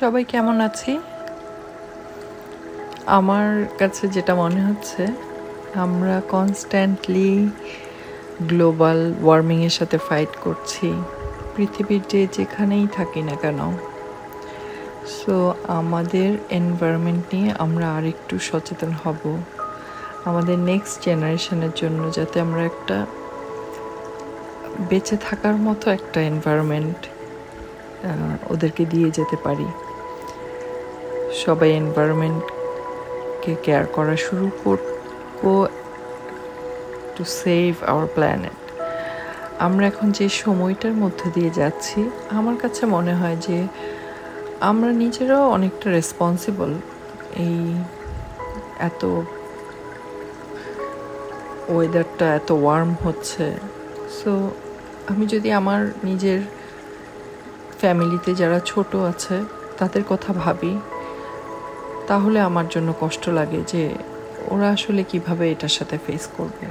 সবাই কেমন আছি? আমার কাছে যেটা মনে হচ্ছে, আমরা কনস্ট্যান্টলি গ্লোবাল ওয়ার্মিংয়ের সাথে ফাইট করছি। পৃথিবীর যে যেখানেই থাকি না কেন। সো আমাদের এনভায়রনমেন্ট নিয়ে আমরা আর একটু সচেতন হব। আমাদের নেক্সট জেনারেশনের জন্য যাতে আমরা একটা বেঁচে থাকার মতো একটা এনভায়রনমেন্ট ওদেরকে দিয়ে যেতে পারি। সবাই এনভায়রনমেন্টকে কেয়ার করা শুরু করব টু সেভ আওয়ার প্ল্যানেট আমরা এখন যে সময়টার মধ্যে দিয়ে যাচ্ছি, আমার কাছে মনে হয় যে আমরা নিজেরাও অনেকটা রেসপন্সিবল এই এত ওয়েদারটা এত ওয়ার্ম হচ্ছে। সো আমি যদি আমার নিজের ফ্যামিলিতে যারা ছোট আছে, তাদের কথা ভাবি তাহলে আমার জন্য কষ্ট লাগে যে ওরা আসলে কীভাবে এটার সাথে ফেস করবে।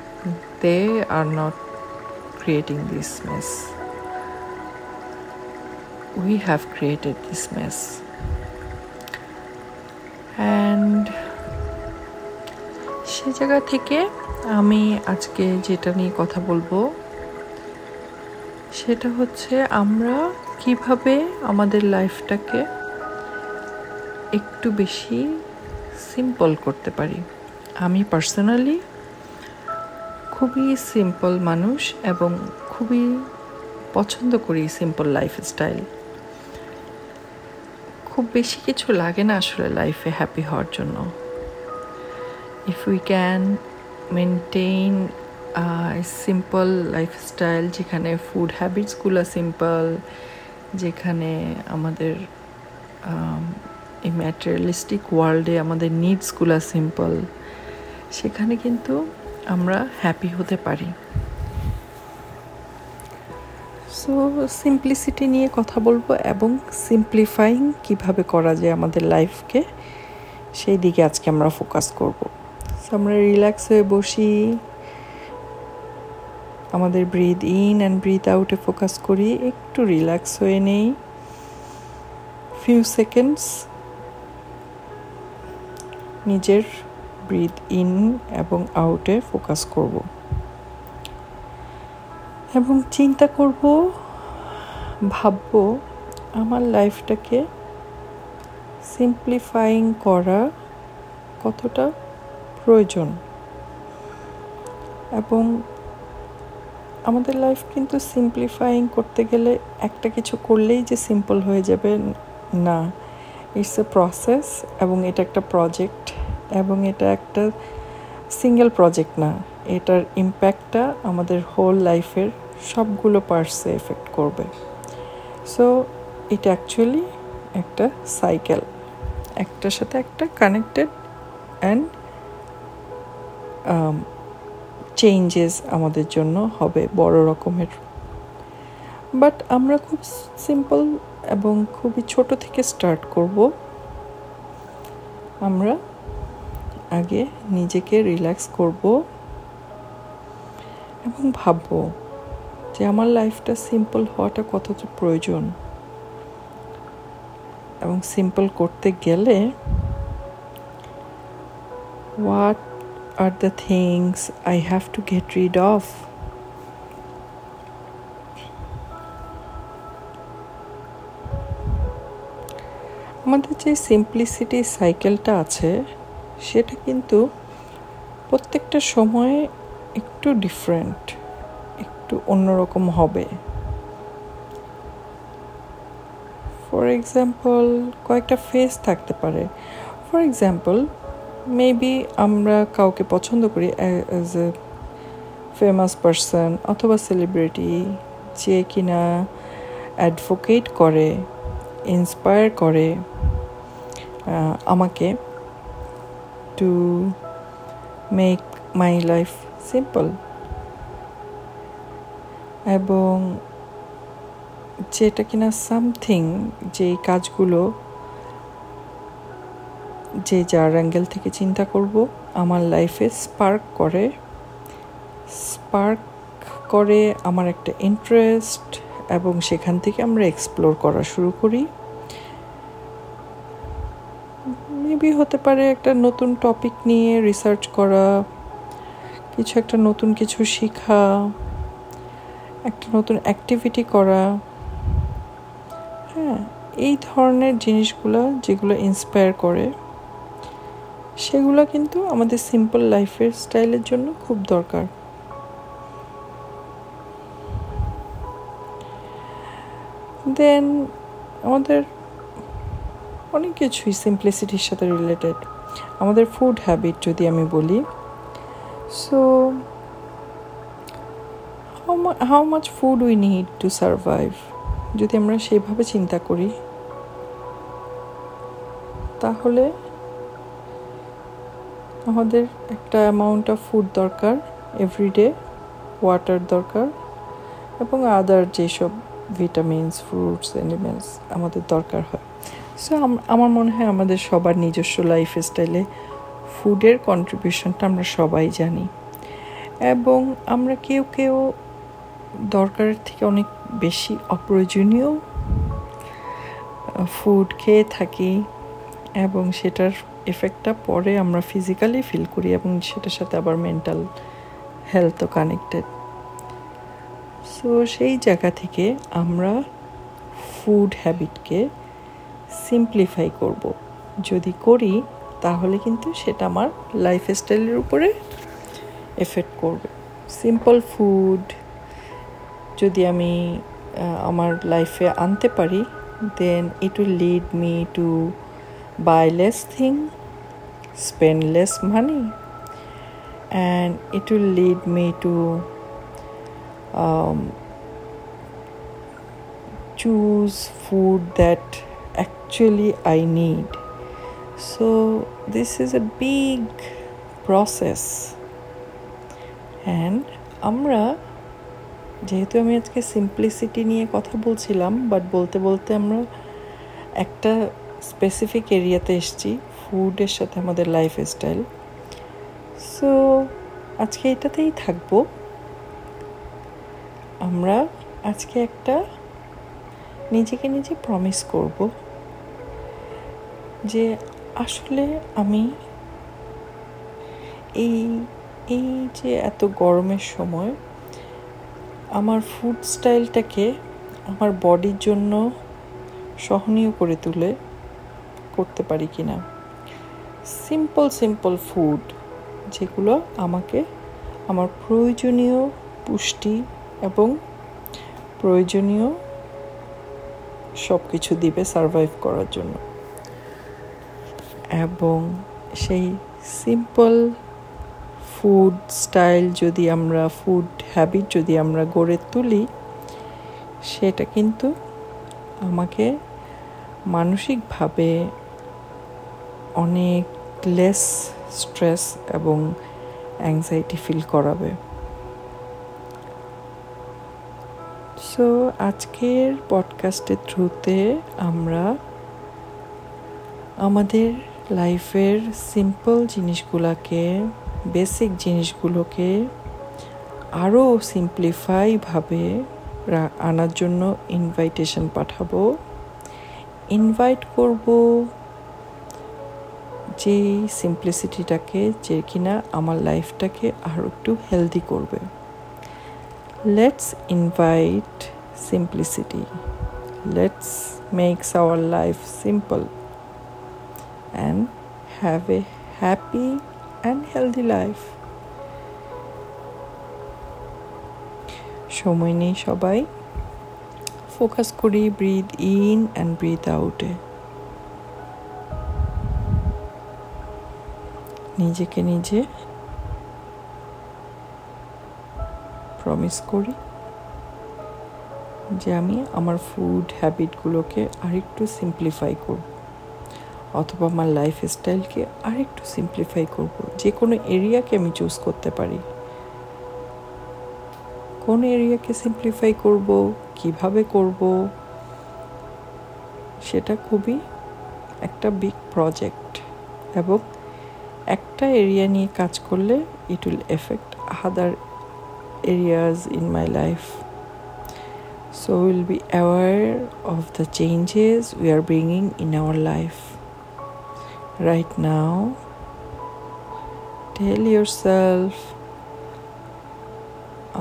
They are not creating this mess we have created this mess and সে জায়গা থেকে আমি আজকে যেটা নিয়ে কথা বলব, সেটা হচ্ছে আমরা কীভাবে আমাদের লাইফটাকে একটু বেশি সিম্পল করতে পারি। আমি পার্সোনালি খুবই সিম্পল মানুষ এবং খুবই পছন্দ করি সিম্পল লাইফস্টাইল খুব বেশি কিছু লাগে না আসলে লাইফে হ্যাপি হওয়ার জন্য। If we can maintain simple lifestyle যেখানে ফুড হ্যাবিটসগুলো সিম্পল যেখানে আমাদের এই ম্যাটেরিয়ালিস্টিক ওয়ার্ল্ডে আমাদের নিডসগুলো সিম্পল সেখানে কিন্তু আমরা হ্যাপি হতে পারি। সো সিম্পলিসিটি নিয়ে কথা বলব এবং সিম্পলিফাইং কীভাবে করা যায় আমাদের লাইফকে সেই দিকে আজকে আমরা ফোকাস করব। সো আমরা রিল্যাক্স হয়ে বসি, আমাদের ব্রিথ ইন অ্যান্ড ব্রিথ আউটে ফোকাস করি, একটু রিল্যাক্স হয়ে নেই ফিউ সেকেন্ডস নিজের ব্রিথ ইন এবং আউটে ফোকাস করব। এবং চিন্তা করব, ভাবব আমার লাইফটাকে সিম্পলিফাইং করা কতটা প্রয়োজন। এবং আমাদের লাইফ কিন্তু সিম্পলিফাইং করতে গেলে একটা কিছু করলেই যে সিম্পল হয়ে যাবে, না। ইটস এ প্রসেস এবং এটা একটা প্রজেক্ট এবং এটা একটা সিঙ্গেল প্রজেক্ট না। এটার ইম্প্যাক্টটা আমাদের হোল লাইফের সবগুলো পার্টসে এফেক্ট করবে। সো এটা অ্যাকচুয়ালি একটা সাইকেল একটার সাথে একটা কানেক্টেড অ্যান্ড চেঞ্জেস আমাদের জন্য হবে বড় রকমের। বাট আমরা খুব সিম্পল এবং খুবই ছোট থেকে স্টার্ট করব। আমরা আগে নিজেকে রিল্যাক্স করব এবং ভাবব যে আমার লাইফটা সিম্পল হওয়াটা কতটা প্রয়োজন। এবং সিম্পল করতে গেলে what are the things I have to get rid of আমাদের যে সিম্পলিসিটি সাইকেলটা আছে, সেটা কিন্তু প্রত্যেকটা সময়ে একটু ডিফারেন্ট একটু অন্যরকম হবে। ফর এক্সাম্পল কয়েকটা ফেস থাকতে পারে। ফর এক্সাম্পল মেবি আমরা কাউকে পছন্দ করি অ্যাজ এ ফেমাস পারসন অথবা সেলিব্রিটি যে কিনা অ্যাডভোকেট করে। ইন্সপায়ার করে আমাকে to make my life simple এবং যেটা কিনা সামথিং যেই কাজগুলো, যে যার অ্যাঙ্গেল থেকে চিন্তা করব, আমার লাইফে স্পার্ক করে স্পার্ক করে আমার একটা ইন্টারেস্ট এবং সেখান থেকে আমরা এক্সপ্লোর করা শুরু করি। মেবি হতে পারে একটা নতুন টপিক নিয়ে রিসার্চ করা, কিছু একটা নতুন কিছু শেখা, একটা নতুন অ্যাক্টিভিটি করা। হ্যাঁ এই ধরনের জিনিসগুলো যেগুলো ইন্সপায়ার করে, সেগুলো কিন্তু আমাদের সিম্পল লাইফের স্টাইলের জন্য খুব দরকার। দেন আমাদের অনেক কিছুই সিম্পলিসিটির সাথে রিলেটেড আমাদের ফুড হ্যাবিট যদি আমি বলি so how much food we need to survive যদি আমরা সেইভাবে চিন্তা করি, তাহলে আমাদের একটা অ্যামাউন্ট অফ ফুড দরকার এভরিডে ওয়াটার দরকার, এবং আদার যেসব ভিটামিনস ফ্রুটস অ্যানিমেলস আমাদের দরকার হয়। সো আমার মনে হয় আমাদের সবার নিজস্ব লাইফ স্টাইলে ফুডের কন্ট্রিবিউশনটা আমরা সবাই জানি। এবং আমরা কেউ কেউ দরকারের থেকে অনেক বেশি অপ্রয়োজনীয় ফুড খেয়ে থাকি এবং সেটার এফেক্টটা পরে আমরা ফিজিক্যালি ফিল করি এবং সেটার সাথে আবার মেন্টাল হেলথও কানেক্টেড সো সেই জায়গা থেকে আমরা ফুড হ্যাবিটকে সিম্পলিফাই করব। যদি করি, তাহলে কিন্তু সেটা আমার লাইফ স্টাইলের উপরে এফেক্ট করবে। সিম্পল ফুড যদি আমি আমার লাইফে আনতে পারি then it will lead me to buy less thing spend less money and it will lead me to choose food that actually I need. So, this is a big process. And আমরা যেহেতু আমি আজকে simplicity নিয়ে কথা বলছিলাম but বলতে বলতে আমরা একটা স্পেসিফিক এরিয়াতে এসছি ফুডের সাথে আমাদের লাইফ স্টাইল সো আজকে এটাতেই থাকব আমরা আজকে একটা নিজেকে নিজে প্রমিস করব যে আসলে আমি এই এই যে এত গরমের সময় আমার ফুড স্টাইলটাকে আমার বডির জন্য সহনীয় করে তুলে করতে পারি কি না সিম্পল সিম্পল ফুড যেগুলো আমাকে, আমার প্রয়োজনীয় পুষ্টি এবং প্রয়োজনীয় সব কিছু দিবে সারভাইভ করার জন্য। এবং সেই সিম্পল ফুড স্টাইল যদি আমরা ফুড হ্যাবিট যদি আমরা গড়ে তুলি, সেটা কিন্তু আমাকে মানসিকভাবে অনেক লেস স্ট্রেস এবং অ্যাংজাইটি ফিল করাবে। সো আজকের পডকাস্টের থ্রুতে আমরা আমাদের লাইফের সিম্পল জিনিসগুলোকে বেসিক জিনিসগুলোকে আরও সিম্পলিফাইভাবে আনার জন্য ইনভাইটেশন পাঠাবো। ইনভাইট করব যে সিম্পলিসিটিটাকে যে কিনা আমার লাইফটাকে আরও একটু হেলদি করবে। Let's invite simplicity let's makes our life simple and have a happy and healthy life সময় নেই সবাই। ফোকাস করি ব্রিথ ইন অ্যান্ড ব্রিথ আউটে নিজেকে নিজে প্রমিস করি যে আমি আমার ফুড হ্যাবিটগুলোকে আরেকটু সিম্পলিফাই করব, অথবা আমার লাইফ স্টাইলকে আরেকটু সিম্পলিফাই করব। যে কোনো এরিয়াকে আমি চুজ করতে পারি। কোন এরিয়াকে সিম্পলিফাই করব, কীভাবে করব, সেটা খুবই একটা বিগ প্রজেক্ট এবং একটা এরিয়া নিয়ে কাজ করলে it will effect other areas in my life so we'll be aware of the changes we are bringing in our life right now tell yourself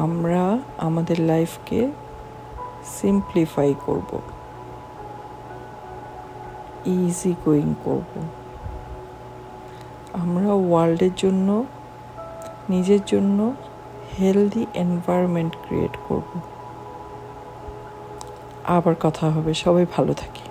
আমরা আমাদের লাইফকে সিম্পলিফাই করব ইজি গোয়িং করব আমরা ওয়ার্ল্ডের জন্য নিজের জন্য হেলদি এনভায়রনমেন্ট ক্রিয়েট করব। আবার কথা হবে সবাই ভালো থাকি।